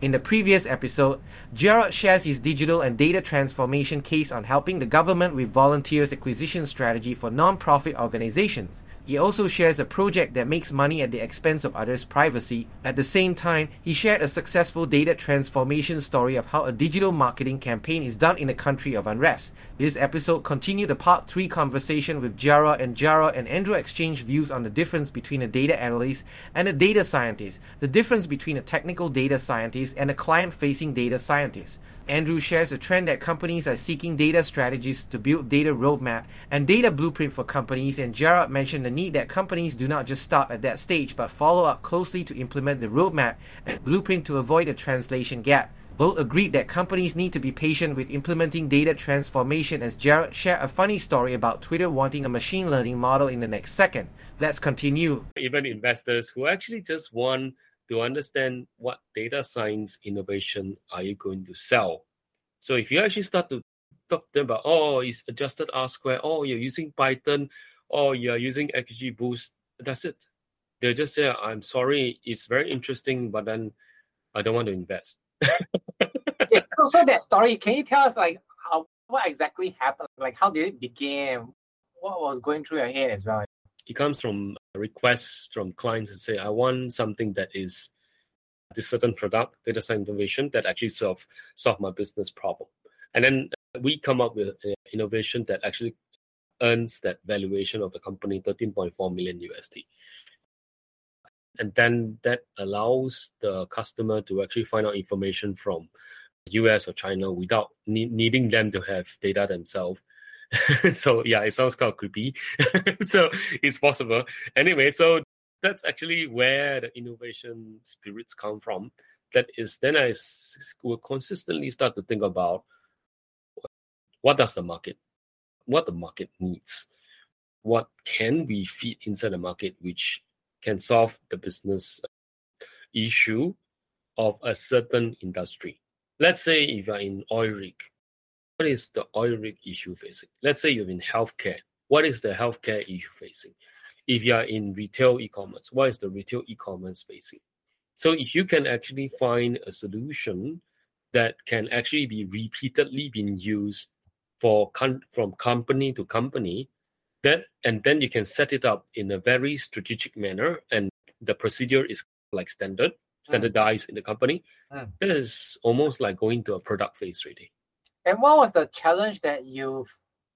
In the previous episode, Jarrod shares his digital and data transformation case on helping the government with volunteers acquisition strategy for non-profit organizations. He also shares a project that makes money at the expense of others' privacy. At the same time, he shared a successful data transformation story of how a digital marketing campaign is done in a country of unrest. This episode continued the part 3 conversation with Jara and Jara and Andrew exchange views on the difference between a data analyst and a data scientist, the difference between a technical data scientist and a client-facing data scientist. Andrew shares a trend that companies are seeking data strategists to build data roadmap and data blueprint for companies, and Jarrod mentioned the need that companies do not just stop at that stage but follow up closely to implement the roadmap and blueprint to avoid a translation gap. Both agreed that companies need to be patient with implementing data transformation as Jarrod shared a funny story about Twitter wanting a machine learning model in the next second. Let's continue. Even investors who actually just want to understand what data science innovation are you going to sell. So if you actually start to talk to them about, oh, it's adjusted R square, oh, you're using Python, or you're using XGBoost, that's it. They'll just say, I'm sorry, it's very interesting, but then I don't want to invest. yes, so, so that story, can you tell us like how what exactly happened? Like how did it begin? What was going through your head as well? It comes from requests from clients and say, I want something that is this certain product, data science innovation that actually solve solve my business problem. And then uh, we come up with uh, innovation that actually earns that valuation of the company 13.4 million USD. And then that allows the customer to actually find out information from US or China without ne- needing them to have data themselves so yeah, it sounds kind of creepy. so it's possible. Anyway, so that's actually where the innovation spirits come from. That is, then I will consistently start to think about what does the market, what the market needs, what can we feed inside the market which can solve the business issue of a certain industry. Let's say if you're in oil rig, what is the oil rig issue facing? Let's say you're in healthcare. What is the healthcare issue facing? If you are in retail e-commerce, what is the retail e-commerce facing? So if you can actually find a solution that can actually be repeatedly being used for from company to company, that and then you can set it up in a very strategic manner, and the procedure is like standard, standardized mm. in the company. Mm. That is almost like going to a product phase ready. And what was the challenge that you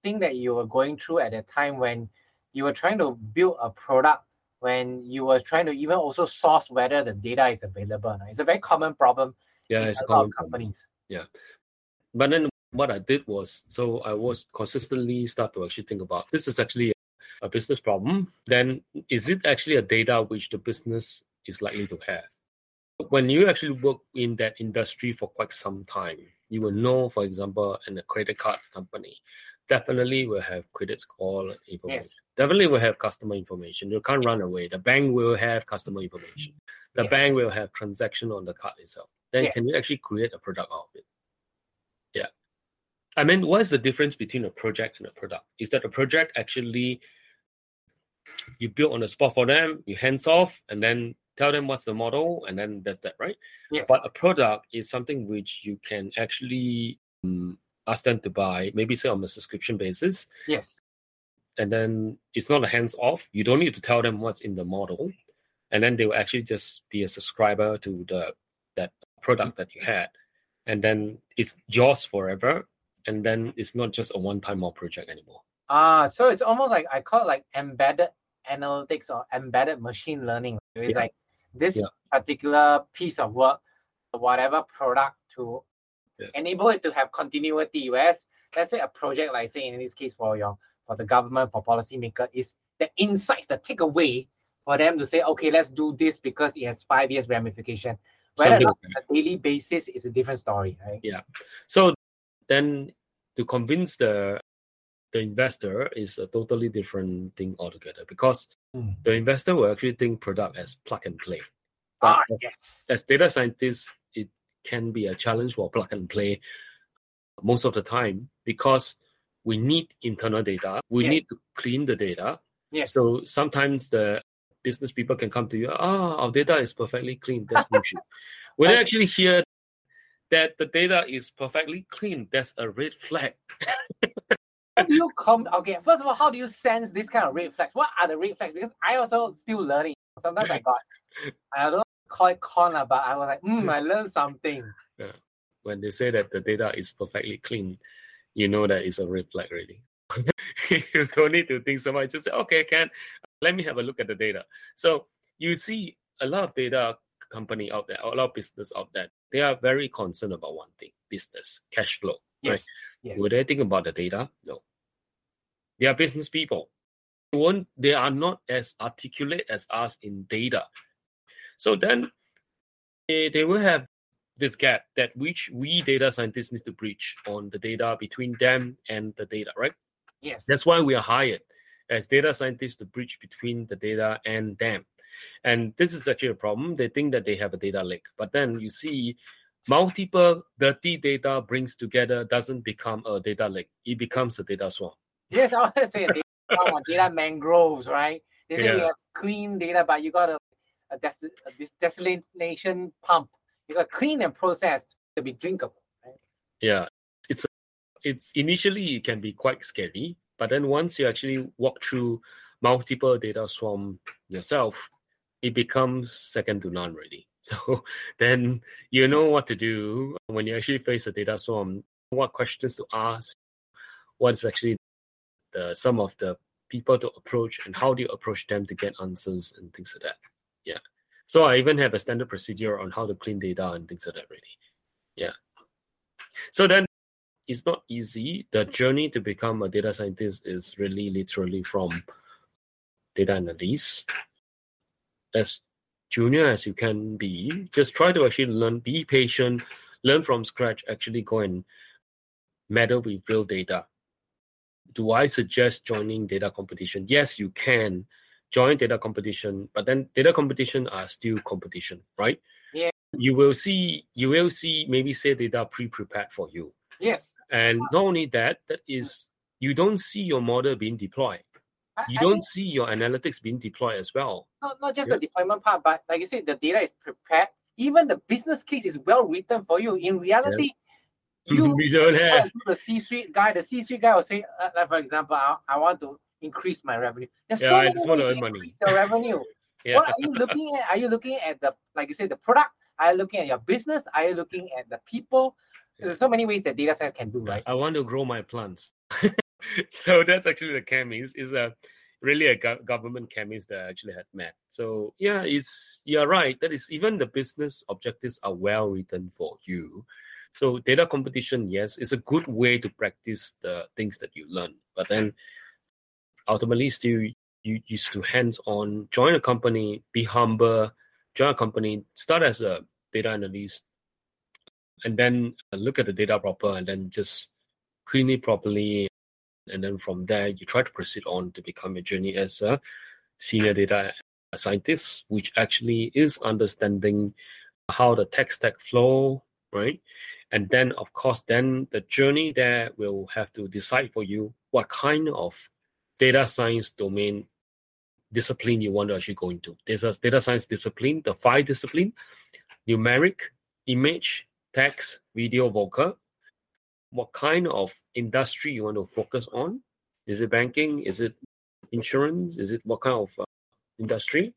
think that you were going through at that time when you were trying to build a product when you were trying to even also source whether the data is available? It's a very common problem yeah, in it's a lot of companies. Yeah. But then what I did was so I was consistently start to actually think about this is actually a business problem. Then is it actually a data which the business is likely to have? When you actually work in that industry for quite some time, you will know, for example, in a credit card company, definitely will have credit score information. Yes. Definitely will have customer information. You can't run away. The bank will have customer information. The yes. bank will have transaction on the card itself. Then yes. can you actually create a product out of it? Yeah. I mean, what is the difference between a project and a product? Is that a project actually you build on the spot for them, you hands off, and then tell them what's the model, and then that's that, right? Yes. But a product is something which you can actually um, ask them to buy, maybe say on a subscription basis. Yes. and then it's not a hands off. You don't need to tell them what's in the model, and then they will actually just be a subscriber to the that product that you had, and then it's yours forever. And then it's not just a one-time more project anymore. Ah, so it's almost like I call it like embedded analytics or embedded machine learning. It's Yeah. like this Yeah. particular piece of work, whatever product to Yeah. enable it to have continuity. Whereas let's say a project like say in this case for your for the government, for policymaker, is the insights, the takeaway for them to say, okay, let's do this because it has five years ramification. Whether Something on a daily basis is a different story, right? Yeah. So then to convince the the investor is a totally different thing altogether because Mm. the investor will actually think product as plug and play. Ah, yes. as data scientists, it can be a challenge for plug and play most of the time because we need internal data. We Yes. need to clean the data. Yes. So sometimes the business people can come to you, ah, our data is perfectly clean. That's bullshit. when they actually hear that the data is perfectly clean, that's a red flag. how do you come okay first of all how do you sense this kind of red flags what are the red flags because i also still learning sometimes i got i don't call it corner but i was like hmm i learned something Yeah. When they say that the data is perfectly clean, you know that it's a red flag already. you don't need to think so much. Just say, okay, can let me have a look at the data. So you see a lot of data company out there, a lot of business out there, they are very concerned about one thing, business, cash flow. Right. yes yes Would they think about the data? No. They are business people. They won't- they are not as articulate as us in data. So then they, they will have this gap that which we data scientists need to bridge on the data between them and the data, right? yes That's why we are hired as data scientists to bridge between the data and them. And this is actually a problem. They think that they have a data lake, but then you see multiple dirty data brings together doesn't become a data lake. It becomes a data swamp. yes i want to say data, data mangroves right they say Yeah. have clean data but you got a, a, des- a this desalination pump you got clean and processed to be drinkable right Yeah, it's it's initially it can be quite scary, but then once you actually walk through multiple data swamp yourself, it becomes second to none really. So then you know what to do when you actually face a data swamp, what questions to ask, what's actually the some of the people to approach and how do you approach them to get answers and things like that. Yeah. So I even have a standard procedure on how to clean data and things like that really. Yeah. So then it's not easy. The journey to become a data scientist is really literally from data analyst. As junior as you can be, just try to actually learn, be patient, learn from scratch, actually go and meddle with real data. Do I suggest joining data competition? Yes, you can join data competition, but then data competition are still competition, right? Yes. You will see you will see maybe say data pre-prepared for you. yes And not only that, that is you don't see your model being deployed. You I don't see your analytics being deployed as well. not, not just Yeah. the deployment part, but like you said, the data is prepared. Even the business case is well written for you. In reality, you we don't have. the C-suite guy, the C-suite guy will say, uh, like for example, I, I want to increase my revenue. There's Yeah, so I just want to earn money. your revenue. Yeah. What are you looking at? Are you looking at the, like you said, the product? Are you looking at your business? Are you looking at the people? There's so many ways that data science can do, right? I want to grow my plants. so that's actually the chemist is a really a gov- government chemist that I actually had met. So yeah, it's you're right. That is even the business objectives are well written for you. So data competition, yes, is a good way to practice the things that you learn. But then ultimately still you used to hands on, join a company, be humble, join a company, start as a data analyst, and then look at the data proper and then just clean it properly. And then from there, you try to proceed on to become a journey as a senior data scientist, which actually is understanding how the tech stack flow, right? And then, of course, then the journey there will have to decide for you what kind of data science domain discipline you want to actually go into. There's a data science discipline, the five discipline, numeric, image, text, video, vocal. What kind of industry you want to focus on? Is it banking? Is it insurance? Is it what kind of uh, industry?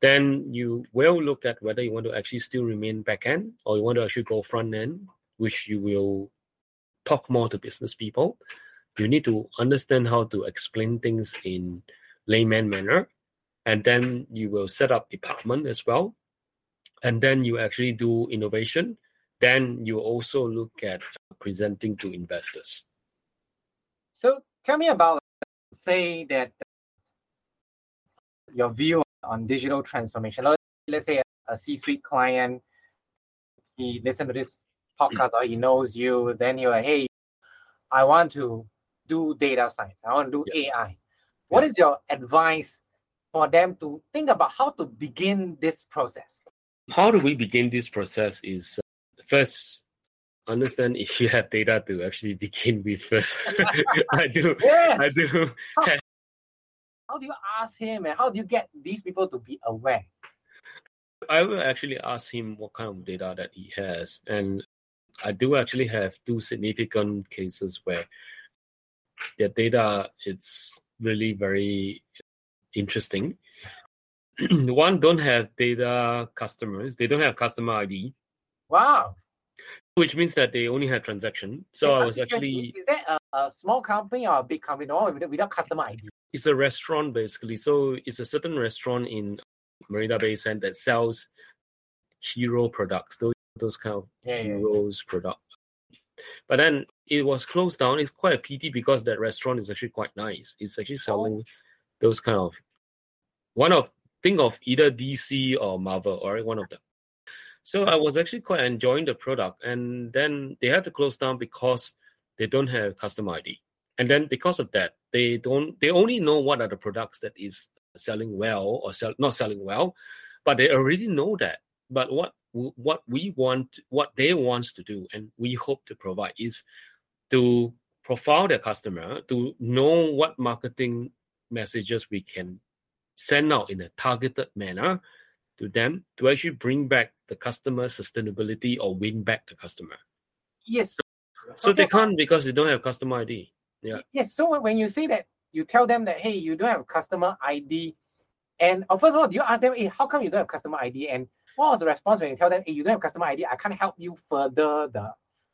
Then you will look at whether you want to actually still remain back end or you want to actually go front end, which you will talk more to business people. You need to understand how to explain things in layman manner, and then you will set up department as well, and then you actually do innovation. Then you also look at presenting to investors. So tell me about, say that your view on digital transformation. Let's say a C-suite client, he listens to this podcast or he knows you, then you're like, hey, I want to do data science. I want to do yeah. AI. What yeah. is your advice for them to think about how to begin this process? How do we begin this process is uh, first understand if you have data to actually begin with first. I do. Yes. I do. How, how do you ask him and how do you get these people to be aware? I will actually ask him what kind of data that he has. And I do actually have two significant cases where their data it's really very interesting. One don't have data customers, they don't have customer ID. Wow. Which means that they only had transaction. So I was actually is that a, a, small company or a big company or without customer ID? It's a restaurant basically. So it's a certain restaurant in Marina Bay Sands that sells hero products, those those kind of yeah, heroes yeah. product. But then it was closed down. It's quite a pity because that restaurant is actually quite nice. It's actually oh. selling oh. those kind of one of think of either DC or Marvel, or one of them. So I was actually quite enjoying the product, and then they had to close down because they don't have customer ID, and then because of that, they don't. They only know what are the products that is selling well or sell not selling well, but they already know that. But what what we want, what they want to do, and we hope to provide is to profile their customer, to know what marketing messages we can send out in a targeted manner to them to actually bring back the customer sustainability or win back the customer. Yes. So, so they can't because they don't have customer ID. Yeah. Yes. So when you say that, you tell them that hey, you don't have customer ID, and oh, first of all, do you ask them, hey, how come you don't have customer ID? And what was the response when you tell them, hey, you don't have customer ID? I can't help you further the. Uh,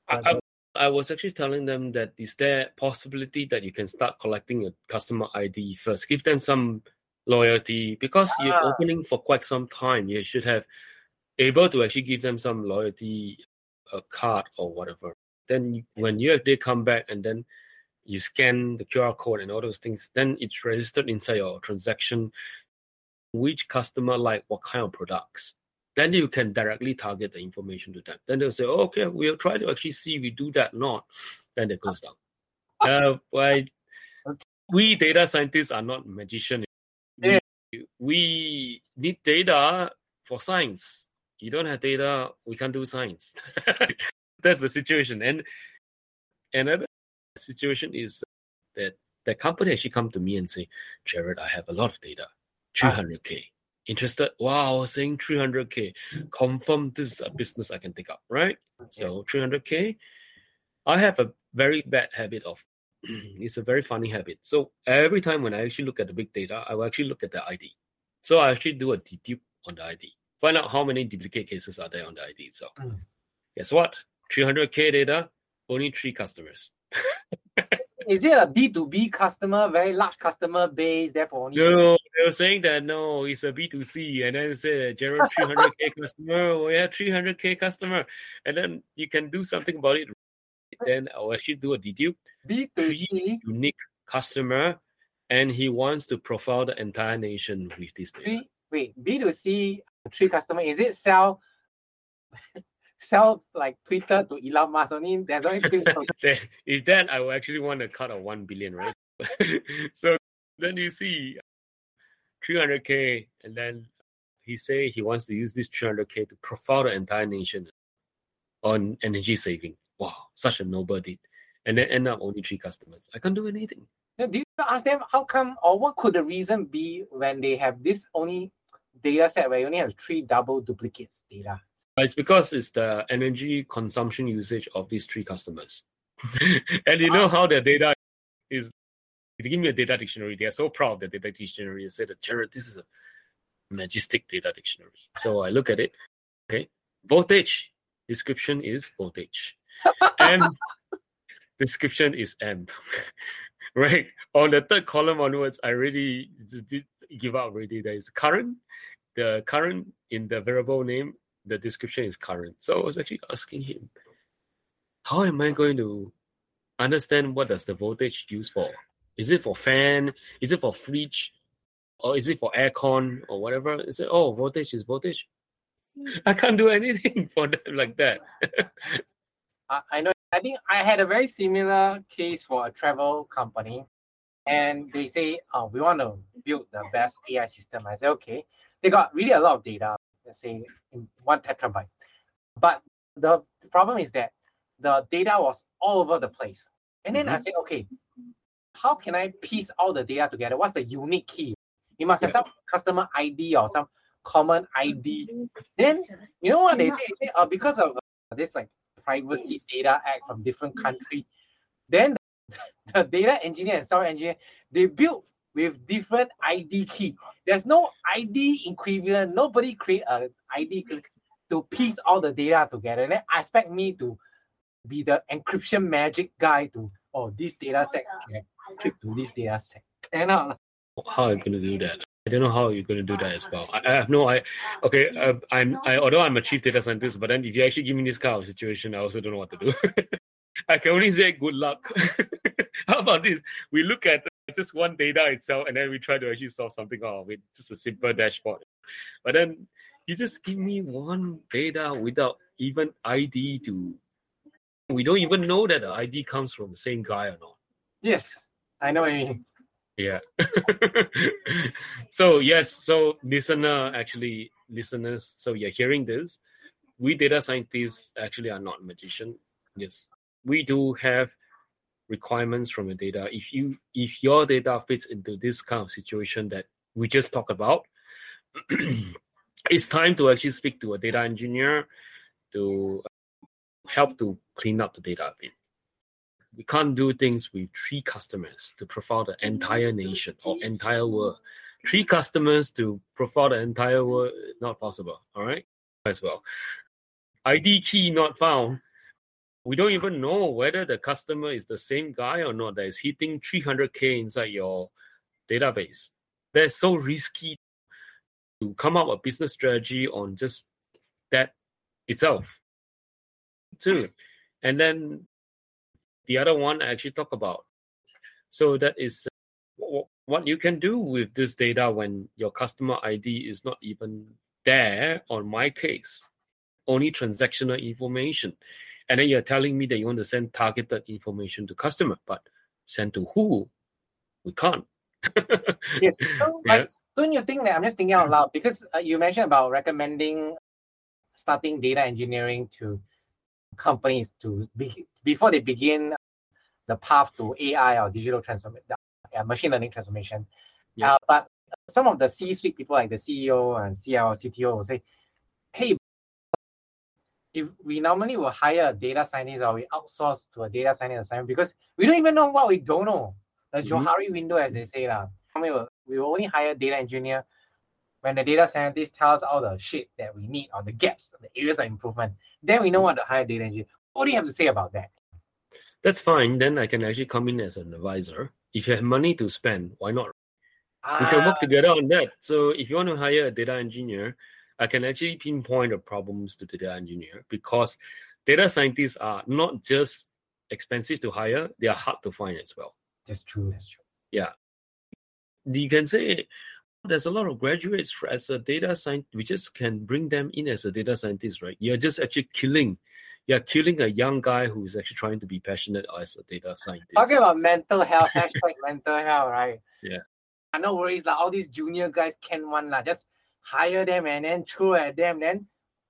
I, I, I was actually telling them that is there possibility that you can start collecting a customer ID first? Give them some loyalty because ah. you're opening for quite some time. You should have able to actually give them some loyalty a card or whatever. Then when you they come back and then you scan the QR code and all those things, then it's registered inside your transaction. Which customer like what kind of products? Then you can directly target the information to them. Then they'll say, oh, okay, we'll try to actually see we do that not. Then they close down. Uh, why we data scientists are not magicians we, need data for science. You don't have data, we can't do science. That's the situation. And another situation is that the company actually come to me and say, Jarrod, I have a lot of data, 300k. Ah. Interested? Wow, saying 300k. Confirm this is a business I can take up, right? So 300k. I have a very bad habit of it's a very funny habit. So every time when I actually look at the big data, I will actually look at the ID. So I actually do a dedupe on the ID, find out how many duplicate cases are there on the ID itself. Mm. Guess what? 300k data, only three customers. Is it a B2B customer, very large customer base, therefore only? No, they were saying that no, it's a B2C. And then they say, Jarrod, 300k customer, we have 300k customer. And then you can do something about it then I'll actually do a dedupe. B2C. unique customer, and he wants to profile the entire nation with this data. wait, B2C three customer, is it sell sell like Twitter to Elon Musk only? There's only three. if that, I will actually want a cut of one billion, right? so then you see 300k, and then he say he wants to use this 300k to profile the entire nation on energy saving wow, such a noble deed. And then end up only three customers. I can't do anything. Now, do you ask them how come or what could the reason be when they have this only data set where you only have three double duplicates data? It's because it's the energy consumption usage of these three customers. and you know ah. how the data is they give me a data dictionary. They are so proud that data dictionary. They said, Jarrod, this is a majestic data dictionary. So I look at it. Okay, voltage description is voltage. M description is amp. right on the third column onwards, I really give up already. There is current. The current in the variable name, the description is current. So I was actually asking him, how am I going to understand what does the voltage used for? Is it for fan? Is it for fridge? Or is it for aircon or whatever? Is it oh voltage is voltage? I can't do anything for them like that. I, I know. I think I had a very similar case for a travel company, and they say, "Oh, we want to build the best AI system." I said, "Okay." They got really a lot of data, let's say in one terabyte, but the, the problem is that the data was all over the place. And then mm-hmm. I said, "Okay, how can I piece all the data together? What's the unique key? You must have yeah. some customer ID or some common ID. Then you know what they say? They say uh, because of uh, this like Privacy Data Act from different country, then the, the data engineer and software engineer they build with different ID key. There's no ID equivalent. Nobody create a ID to piece all the data together. And then expect me to be the encryption magic guy to oh this data set can encrypt to this data set. And uh, how are you going to do that? I don't know how you're going to do that as well. I, I have no, I okay. Uh, I'm, I although I'm a chief data scientist, but then if you actually give me this kind of situation, I also don't know what to do. I can only say good luck. how about this? We look at just one data itself, and then we try to actually solve something out of it, just a simple dashboard. But then you just give me one data without even ID to. We don't even know that the ID comes from the same guy or not. Yes, I know what you mean. Yeah. so yes, so listener actually listeners, so you're hearing this. We data scientists actually are not magician. Yes, we do have requirements from the data. If you if your data fits into this kind of situation that we just talked about, it's time to actually speak to a data engineer to uh, help to clean up the data a bit we can't do things with three customers to profile the entire nation or entire world. Three customers to profile the entire world not possible. All right, as well. ID key not found. We don't even know whether the customer is the same guy or not that is hitting 300k inside your database. That's so risky to come up a business strategy on just that itself too. And then the other one I actually talk about. So that is what you can do with this data when your customer ID is not even there on my case, only transactional information. And then you're telling me that you want to send targeted information to customer, but send to who? We can't. yes. So, yeah. but don't you think that I'm just thinking out loud because uh, you mentioned about recommending starting data engineering to companies to be, before they begin the path to AI or digital transformation, uh, machine learning transformation. Yeah. Uh, but some of the C-suite people, like the CEO and CL, CTO, will say, "Hey, if we normally will hire a data scientist or we outsource to a data scientist assignment because we don't even know what we don't know. The mm-hmm. Johari window, as they say. We will, we will only hire data engineer when the data scientist tells all the shit that we need or the gaps, the areas of improvement. Then we know what to hire data engineer. What do you have to say about that? That's fine. Then I can actually come in as an advisor. If you have money to spend, why not? Ah. We can work ah. together on that. So if you want to hire a data engineer, I can actually pinpoint the problems to the data engineer because data scientists are not just expensive to hire, they are hard to find as well. That's true. That's true. Yeah. You can say there's a lot of graduates as a data scientist. We just can bring them in as a data scientist, right? You're just actually killing you're killing a young guy who is actually trying to be passionate as a data scientist. Talking about mental health, hashtag mental health, right? Yeah. I know worries like all these junior guys can one lah. Just hire them and then throw at them. Then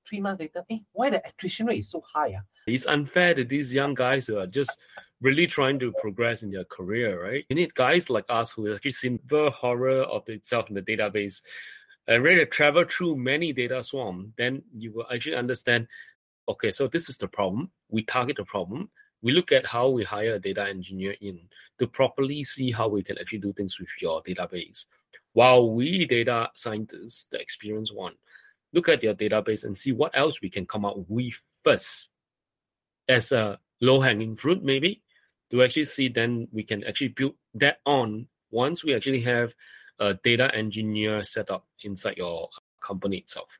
three months later, hey, why the attrition rate is so high? Ah? It's unfair to these young guys who are just really trying to progress in their career, right? You need guys like us who actually seen the horror of itself in the database and to travel through many data swamp, then you will actually understand okay, so this is the problem. We target the problem. we look at how we hire a data engineer in to properly see how we can actually do things with your database. While we data scientists, the experienced one, look at your database and see what else we can come up with first as a low hanging fruit, maybe to actually see then we can actually build that on once we actually have a data engineer set up inside your company itself.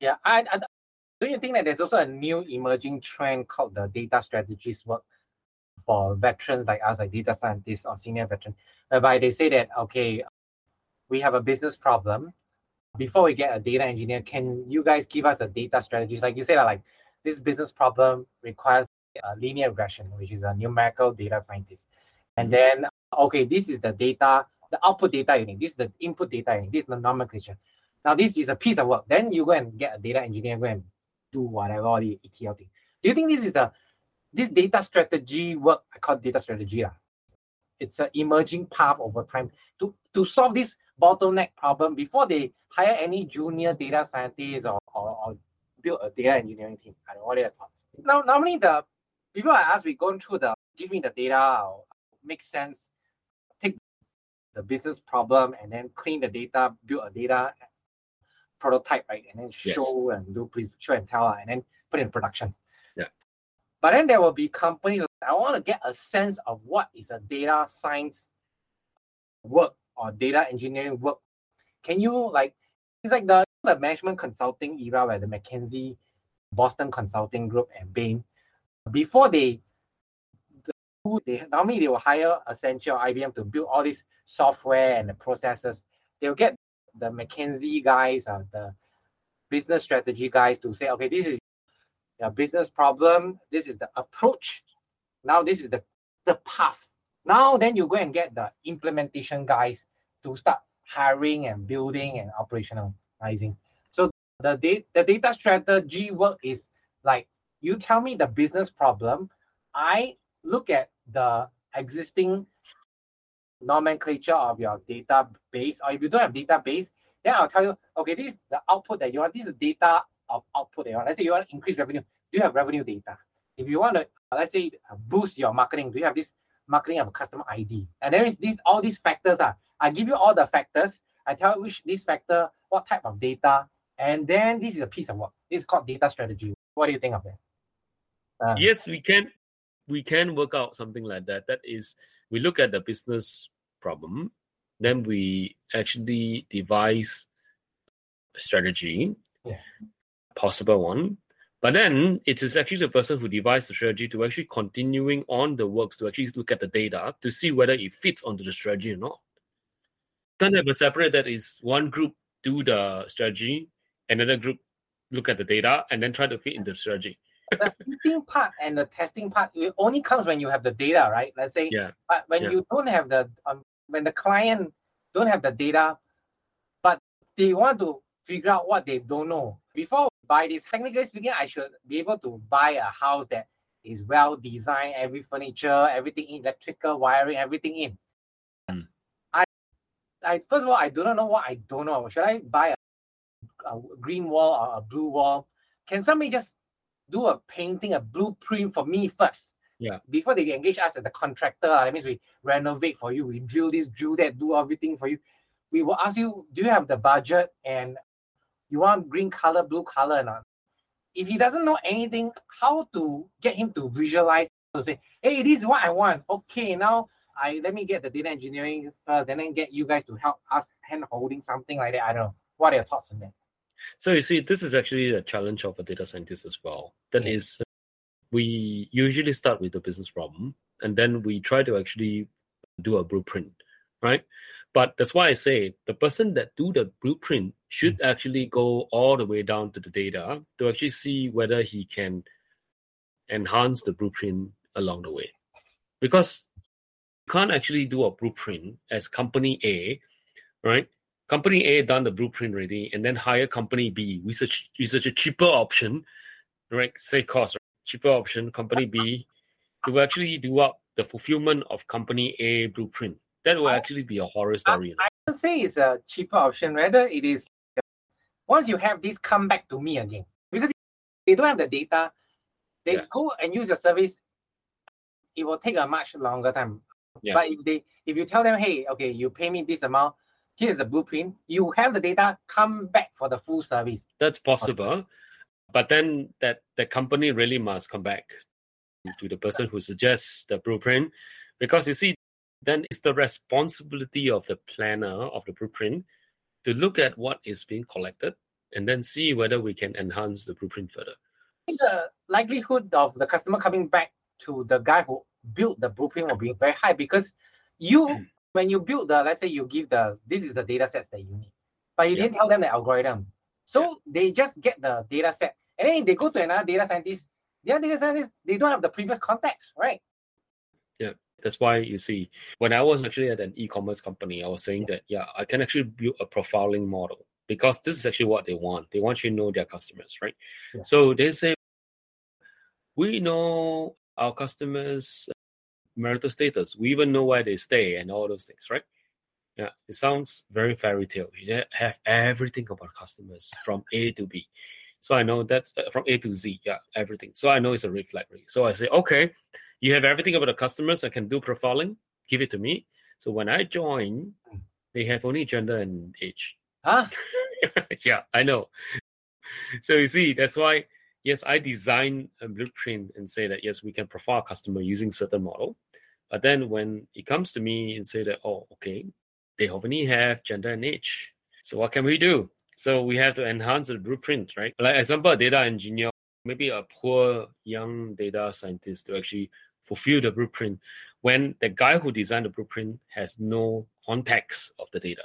Yeah, I, I do you think that there's also a new emerging trend called the data strategies work for veterans like us, like data scientists or senior veterans, whereby they say that okay, we have a business problem. Before we get a data engineer, can you guys give us a data strategy? Like you said, like this business problem requires linear regression, which is a numerical data scientist. And then, okay, this is the data, the output data you need. This is the input data need. This is the nomenclature. Now, this is a piece of work. Then you go and get a data engineer, go and do whatever all the ETL thing. Do you think this is a this data strategy work? I call data strategy. Uh, it's an emerging path over time to, to solve this bottleneck problem before they hire any junior data scientists or, or, or build a data engineering team. I don't know what are your thoughts. Now, normally the people I ask, we go through the give me the data, make sense, take the business problem and then clean the data, build a data prototype, right? And then Yes. show and do please show and tell, and then put in production. Yeah. But then there will be companies. I want to get a sense of what is a data science work or data engineering work. Can you like? It's like the the management consulting era where the McKinsey, Boston Consulting Group, and Bain, before they who they normally they will hire Accenture IBM to build all this software and the processes. They'll get the McKinsey guys or the business strategy guys to say, okay, this is your business problem. This is the approach. Now this is the the path. Now then you go and get the implementation guys to start hiring and building and operationalizing. So the data the data strategy work is like you tell me the business problem. I look at the existing nomenclature of your database, or if you don't have database, then I'll tell you, okay, this is the output that you want. This is the data of output that you want. Let's say you want to increase revenue. Do you have revenue data? If you want to, uh, let's say, uh, boost your marketing, do you have this marketing of customer ID? And there is these all these factors. Are I give you all the factors. I tell you which this factor, what type of data, and then this is a piece of work. This is called data strategy. What do you think of that? Uh, yes we can we can work out something like that. That is we look at the business problem then we actually devise a strategy Yeah. possible one. But then it is actually the person who devised the strategy to actually continuing on the works to actually look at the data to see whether it fits onto the strategy or not. Can't have a separate that is one group do the strategy another group look at the data and then try to fit into the strategy the fitting part and the testing part it only comes when you have the data, right? Let's say, Yeah. but when Yeah. you don't have the um, when the client don't have the data, but they want to figure out what they don't know before buy this. Technically speaking, I should be able to buy a house that is well designed, every furniture, everything in, electrical wiring, everything in. Mm. I, I first of all, I do not know what I don't know. Should I buy a, a green wall or a blue wall? Can somebody just do a painting, a blueprint for me first. Yeah. Before they engage us as the contractor, ah, that means we renovate for you, we drill this, drill that, do everything for you. We will ask you, do you have the budget and you want green color, blue color, or not? If he doesn't know anything, how to get him to visualize to say, hey, this is what I want. Okay, now I let me get the data engineering first, and then get you guys to help us hand holding something like that. I don't know. What are your thoughts on that? So you see, this is actually a challenge of a data scientist as well. That Yeah. is, we usually start with the business problem, and then we try to actually do a blueprint, right? But that's why I say the person that do the blueprint should mm. actually go all the way down to the data to actually see whether he can enhance the blueprint along the way, because you can't actually do a blueprint as company A, right? Company A done the blueprint already, and then hire company B, is a, cheaper option, right? Save cost, right? cheaper option, company B, to actually do up the fulfillment of company A blueprint. That will actually be a horror story. know. I would say it's a cheaper option. Whether it is once you have this, come back to me again because they don't have the data. They Yeah. go and use your service. it will take a much longer time. Yeah. But if they if you tell them, hey, okay, you pay me this amount, here's the blueprint, you have the data, come back for the full service. That's possible, but then that the company really must come back to the person who suggests the blueprint, because you see, then it's the responsibility of the planner of the blueprint to look at what is being collected and then see whether we can enhance the blueprint further. The likelihood of the customer coming back to the guy who built the blueprint will be very high because you hmm. When you build the let's say you give the this is the data sets that you need but you Yeah. didn't tell them the algorithm so they just get the data set and then they go to another data scientist the other data scientist they don't have the previous context right Yeah. That's why you see, when I was actually at an e-commerce company, I was saying that yeah, I can actually build a profiling model because this is actually what they want. They want you to know their customers, right? Yeah. So they say we know our customers' marital status. We even know where they stay and all those things, right? Yeah, it sounds very fairy tale. You have everything about customers from A to B. So I know that's uh, from A to Z. Yeah, everything. So I know it's a red flag. Really. So I say, okay, you have everything about the customers. I can do profiling. Give it to me. So when I join, they have only gender and age. huh yeah, I know. So you see, that's why yes, I design a blueprint and say that yes, we can profile customer using certain model. But then when it comes to me and say that oh, okay, they only have gender and age. So what can we do? So we have to enhance the blueprint, right? Like example, a data engineer, maybe a poor young data scientist to actually fulfill the blueprint when the guy who designed the blueprint has no context of the data.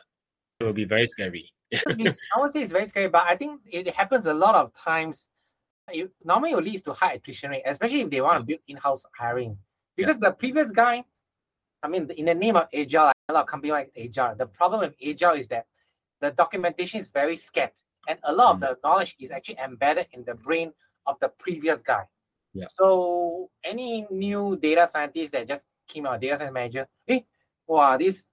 It will be very scary. I would say it's very scary, but I think it happens a lot of times. It normally it leads to high attrition rate, especially if they want to build in-house hiring. Because the previous guy, I mean, in the name of Agile, a lot of companies like Agile. The problem with Agile is that the documentation is very scant, and a lot of Mm. the knowledge is actually embedded in the brain of the previous guy. Yeah. So any new data scientist that just came out, data science manager, hey, wow, this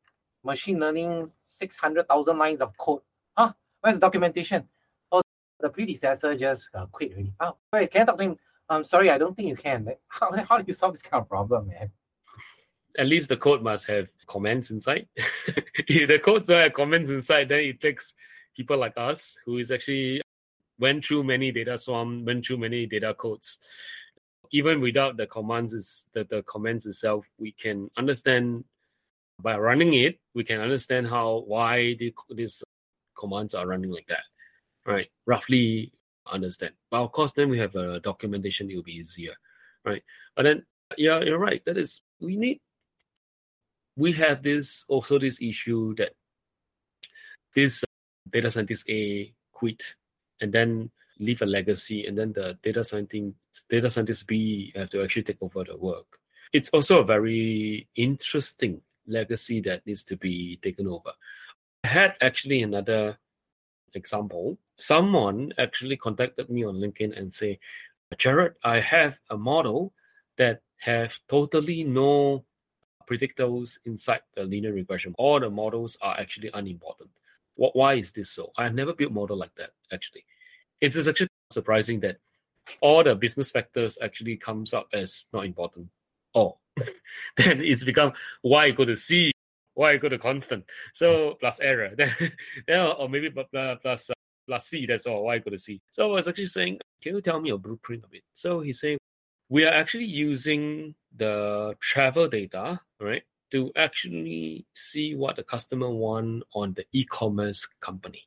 machine learning, 600,000 lines of code. Huh? Where's the documentation? Oh, the predecessor just uh, quit already. Oh, wait, can I talk to him? I'm sorry, I don't think you can. How, how do you solve this kind of problem, man? at least the code must have comments inside. if the code don't have comments inside, then it takes people like us who is actually went through many data swamp, went through many data codes. Even without the commands is the, the comments itself, we can understand by running it, we can understand how why the, these commands are running like that. Right. Roughly understand. But of course then we have a documentation, it will be easier. Right. But then yeah, you're right. That is we need we have this also this issue that this uh, data scientist A quit and then leave a legacy, and then the data scientist data scientist B have to actually take over the work. It's also a very interesting legacy that needs to be taken over. I had actually another example. Someone actually contacted me on LinkedIn and say, Jarrod, I have a model that have totally no predictors inside the linear regression. All the models are actually unimportant. What, why is this so? I've never built model like that, actually. It's actually surprising that all the business factors actually comes up as not important. Oh, then it's become y equal to c, y equal to constant. So plus error. Then, then or maybe uh, plus, plus, plus c, that's all, y equal to c. So I was actually saying, can you tell me a blueprint of it? So he said, we are actually using the travel data, right, to actually see what the customer want on the e-commerce company.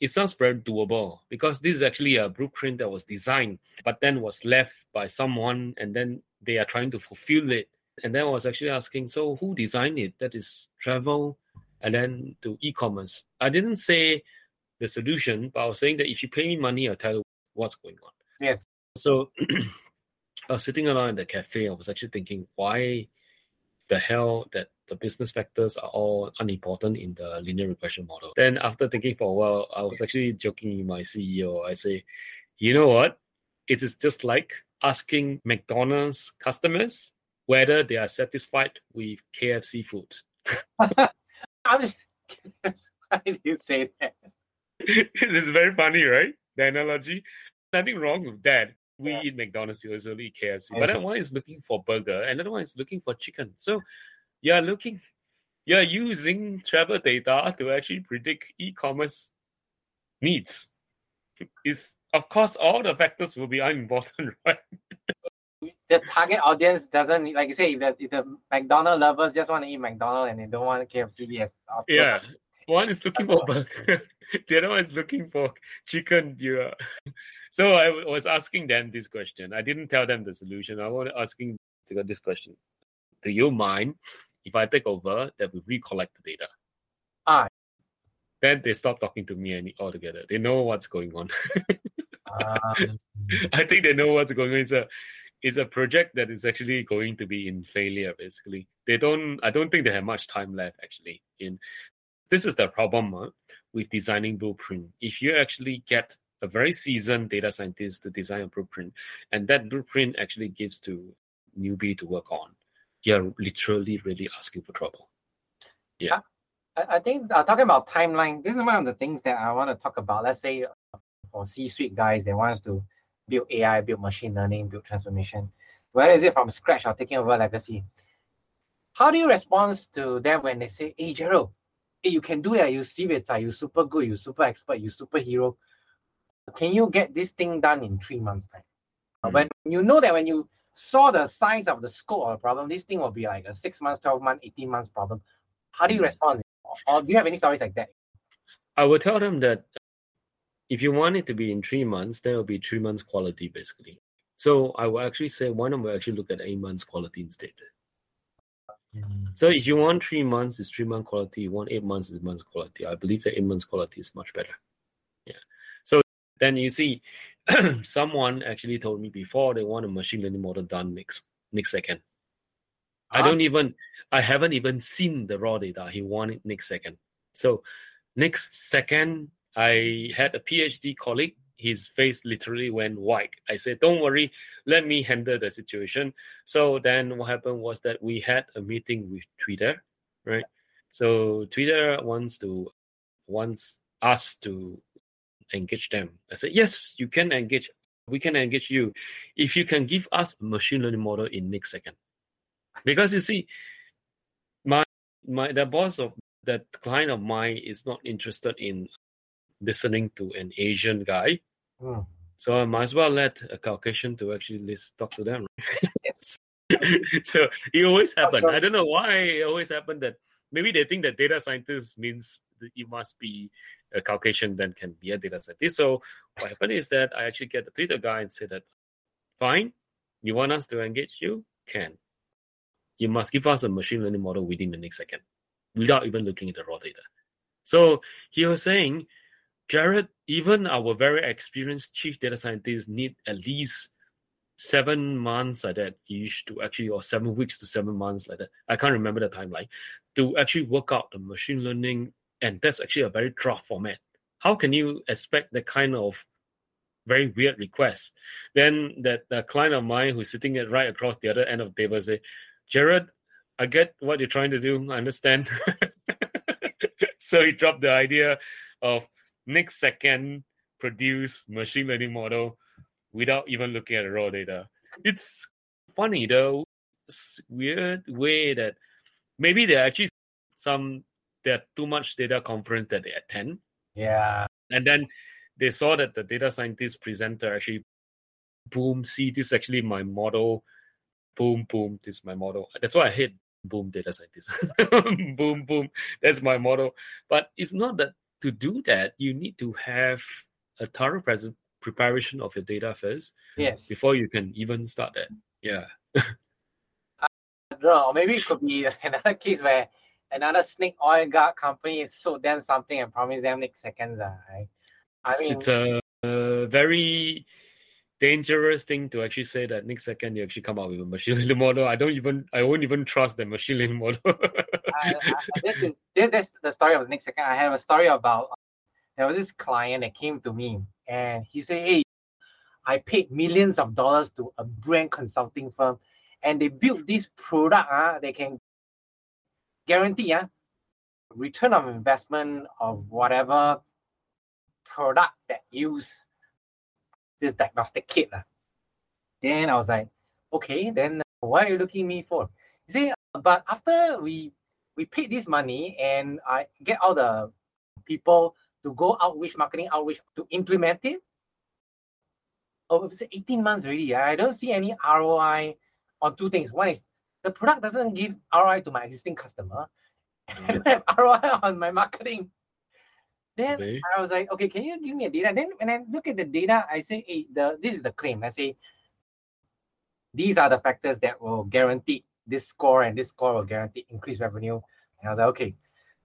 It sounds very doable because this is actually a blueprint that was designed, but then was left by someone, and then they are trying to fulfill it. And then I was actually asking, so who designed it? That is travel, and then to e-commerce. I didn't say the solution, but I was saying that if you pay me money, I'll tell you what's going on. Yes. So I was sitting around in the cafe. I was actually thinking, why the hell that the business factors are all unimportant in the linear regression model? Then after thinking for a while, I was actually joking with my CEO. I say, you know what? It is just like asking McDonald's customers whether they are satisfied with KFC food. I'm just curious. Why do you say that? it is very funny, right? The analogy. Nothing wrong with that. we Yeah. eat McDonald's, we also eat KFC. Yeah. But then one is looking for burger, and another one is looking for chicken. So you're looking, you're using travel data to actually predict e-commerce needs. Is of course all the factors will be unimportant, right? the target audience doesn't like you say if the if the McDonald lovers just want to eat McDonald and they don't want KFC yes. Yeah. One is looking for burger, the other one is looking for chicken. Yeah. So I was asking them this question. I didn't tell them the solution. I was asking them this question. Do you mind if I take over that we recollect the data? Ah. Then they stop talking to me any altogether. They know what's going on. Um, I think they know what's going on. It's a it's a project that is actually going to be in failure. Basically, they don't. I don't think they have much time left. Actually, in this is the problem with designing blueprint. If you actually get a very seasoned data scientist to design a blueprint, and that blueprint actually gives to newbie to work on, you're literally really asking for trouble. I, I think uh, talking about timeline, this is one of the things that I want to talk about. Let's say uh, for C-suite guys, they want us to build AI, build machine learning, build transformation. Whether is it from scratch or taking over legacy? How do you respond to them when they say, "Hey, Jarrod, hey, you can do it. You see it. uh, You super good. You super expert. You superhero. Can you get this thing done in three months time?" Mm. When you know that when you saw the size of the scope of the problem, this thing will be like a six months, twelve months, eighteen months problem. How do you Mm. respond? Or, or do you have any stories like that? I will tell them that if you want it to be in three months, there will be three months quality basically. So I will actually say why don't we actually look at eight months quality instead? Mm. So if you want three months, it's three month quality. You want eight months, is months quality. I believe that eight months quality is much better. Yeah. So then you see, someone actually told me before they want a machine learning model done next next second. I ah. don't even I haven't even seen the raw data. He wanted next second. So next second, I had a PhD colleague. His face literally went white. I said, "Don't worry, let me handle the situation." So then what happened was that we had a meeting with Twitter, right? So Twitter wants to wants us to engage them. I said, "Yes, you can engage. We can engage you if you can give us a machine learning model in next second." Because you see, my my the boss of that client of mine is not interested in listening to an Asian guy. Hmm. So I might as well let a Caucasian to actually list, talk to them. Yes. so it always happen. sure. I don't know why it always happen that maybe they think that data scientist means that you must be a Caucasian then can be a data scientist. So what happened is that I actually get the Twitter guy and say that fine, you want us to engage you? Can. You must give us a machine learning model within the next second without even looking at the raw data. So he was saying, Jarrod, even our very experienced chief data scientists need at least seven months like that ish to actually or seven weeks to seven months like that. I can't remember the timeline to actually work out the machine learning and that's actually a very rough format. How can you expect that kind of very weird request? Then that the client of mine who's sitting right across the other end of the table say, Jarrod, I get what you're trying to do. I understand. so he dropped the idea of next second produce machine learning model without even looking at the raw data. It's funny though, it's weird way that maybe there are actually some there are too much data conference that they attend, Yeah. and then they saw that the data scientist presenter actually boom, see this is actually my model, boom, boom, this is my model. That's why I hate boom data scientist. boom, boom, that's my model. But it's not that to do that, you need to have a thorough present preparation of your data first Yes. before you can even start that. Yeah. I don't know, or maybe it could be another case where another snake oil guard company sold them something and promised them next seconds. Uh, I, I mean, it's a, a very dangerous thing to actually say that next second you actually come out with a machine learning model. I don't even I won't even trust the machine learning model. I, this is this, this the story of next second. I have a story about there was this client that came to me and he said, "Hey, I paid millions of dollars to a brand consulting firm, and they built this product. Uh, they can guarantee uh, return of investment of whatever product that use this diagnostic kit. Uh. Then I was like, okay, then what are you looking me for? He said, but after we we paid this money and I get all the people to go outreach, marketing outreach to implement it. Oh, it's 18 months already. I don't see any ROI on two things. One is the product doesn't give ROI to my existing customer. I don't have ROI on my marketing. Then Okay. I was like, okay, can you give me a data? Then when I look at the data, I say, hey, the this is the claim. I say, these are the factors that will guarantee this score and this score will guarantee increased revenue. And I was like, okay.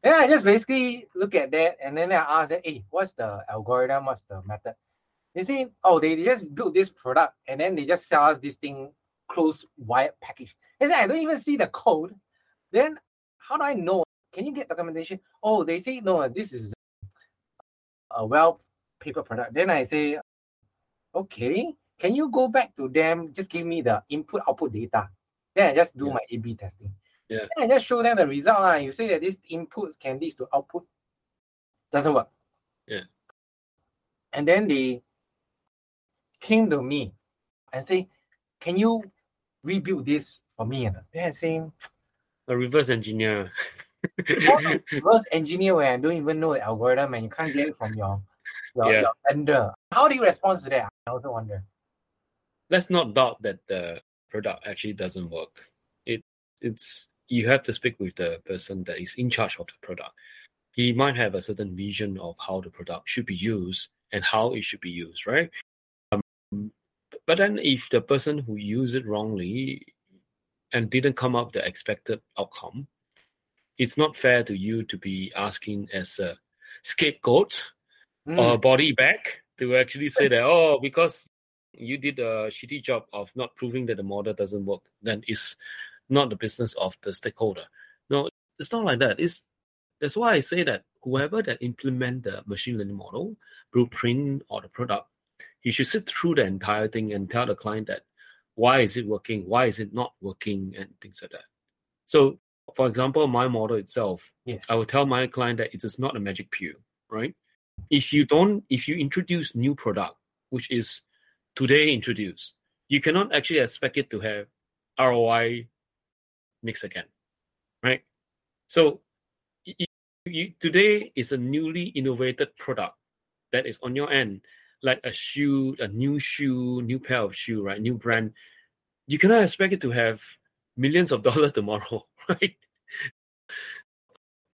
Then I just basically look at that and then I ask hey, what's the algorithm? What's the method? They say, oh, they just built this product and then they just sell us this thing closed wired package. They say, I don't even see the code. Then how do I know? Can you get documentation? Oh, they say, no, this is a well paper product. Then I say, okay, can you go back to them? Just give me the input output data. Then I just do Yeah. my A B testing. Yeah. Then I just show them the result. lah. You say that this input can lead to output. Doesn't work. Yeah. And then they came to me and say, Can you rebuild this for me? And not?" Then I say, A reverse engineer. reverse engineer when I don't even know the algorithm and you can't get it from your your, Yeah. your vendor. How do you respond to that? I also wonder. Let's not doubt that the product actually doesn't work. It it's you have to speak with the person that is in charge of the product. He might have a certain vision of how the product should be used and how it should be used, right? Um, but then if the person who used it wrongly and didn't come up the expected outcome, it's not fair to you to be asking as a scapegoat Mm. or body bag to actually say that oh because you did a shitty job of not proving that the model doesn't work then it's not the business of the stakeholder. No it's not like that. It's that's why i say that whoever that implement the machine learning model blueprint or the product he should sit through the entire thing and tell the client that why is it working why is it not working and things like that. So for example my model itself yes. I will tell my client that it is not a magic pill, right? If you don't, if you introduce new product, which is today introduced, you cannot actually expect it to have ROI next again, right? So y- y- you, today is a newly innovated product that is on your end, like a shoe, a new shoe, new pair of shoe, right? New brand. You cannot expect it to have millions of dollars tomorrow, right?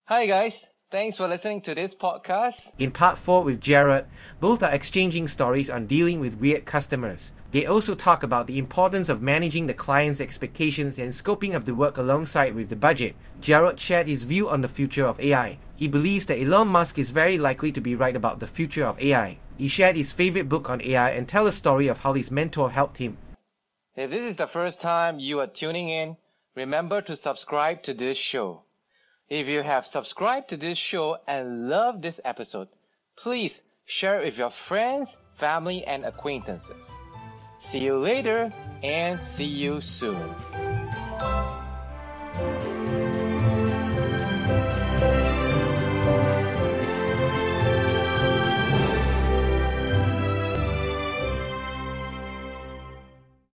Hi guys, thanks for listening to this podcast. In part 4 with Jarrod, both are exchanging stories on dealing with weird customers. They also talk about the importance of managing the client's expectations and scoping of the work alongside with the budget. Jarrod shared his view on the future of AI. He believes that Elon Musk is very likely to be right about the future of AI. He shared his favorite book on AI and tell a story of how his mentor helped him. If this is the first time you are tuning in, remember to subscribe to this show. If you have subscribed to this show and love this episode, please share it with your friends, family, and acquaintances. See you later and see you soon.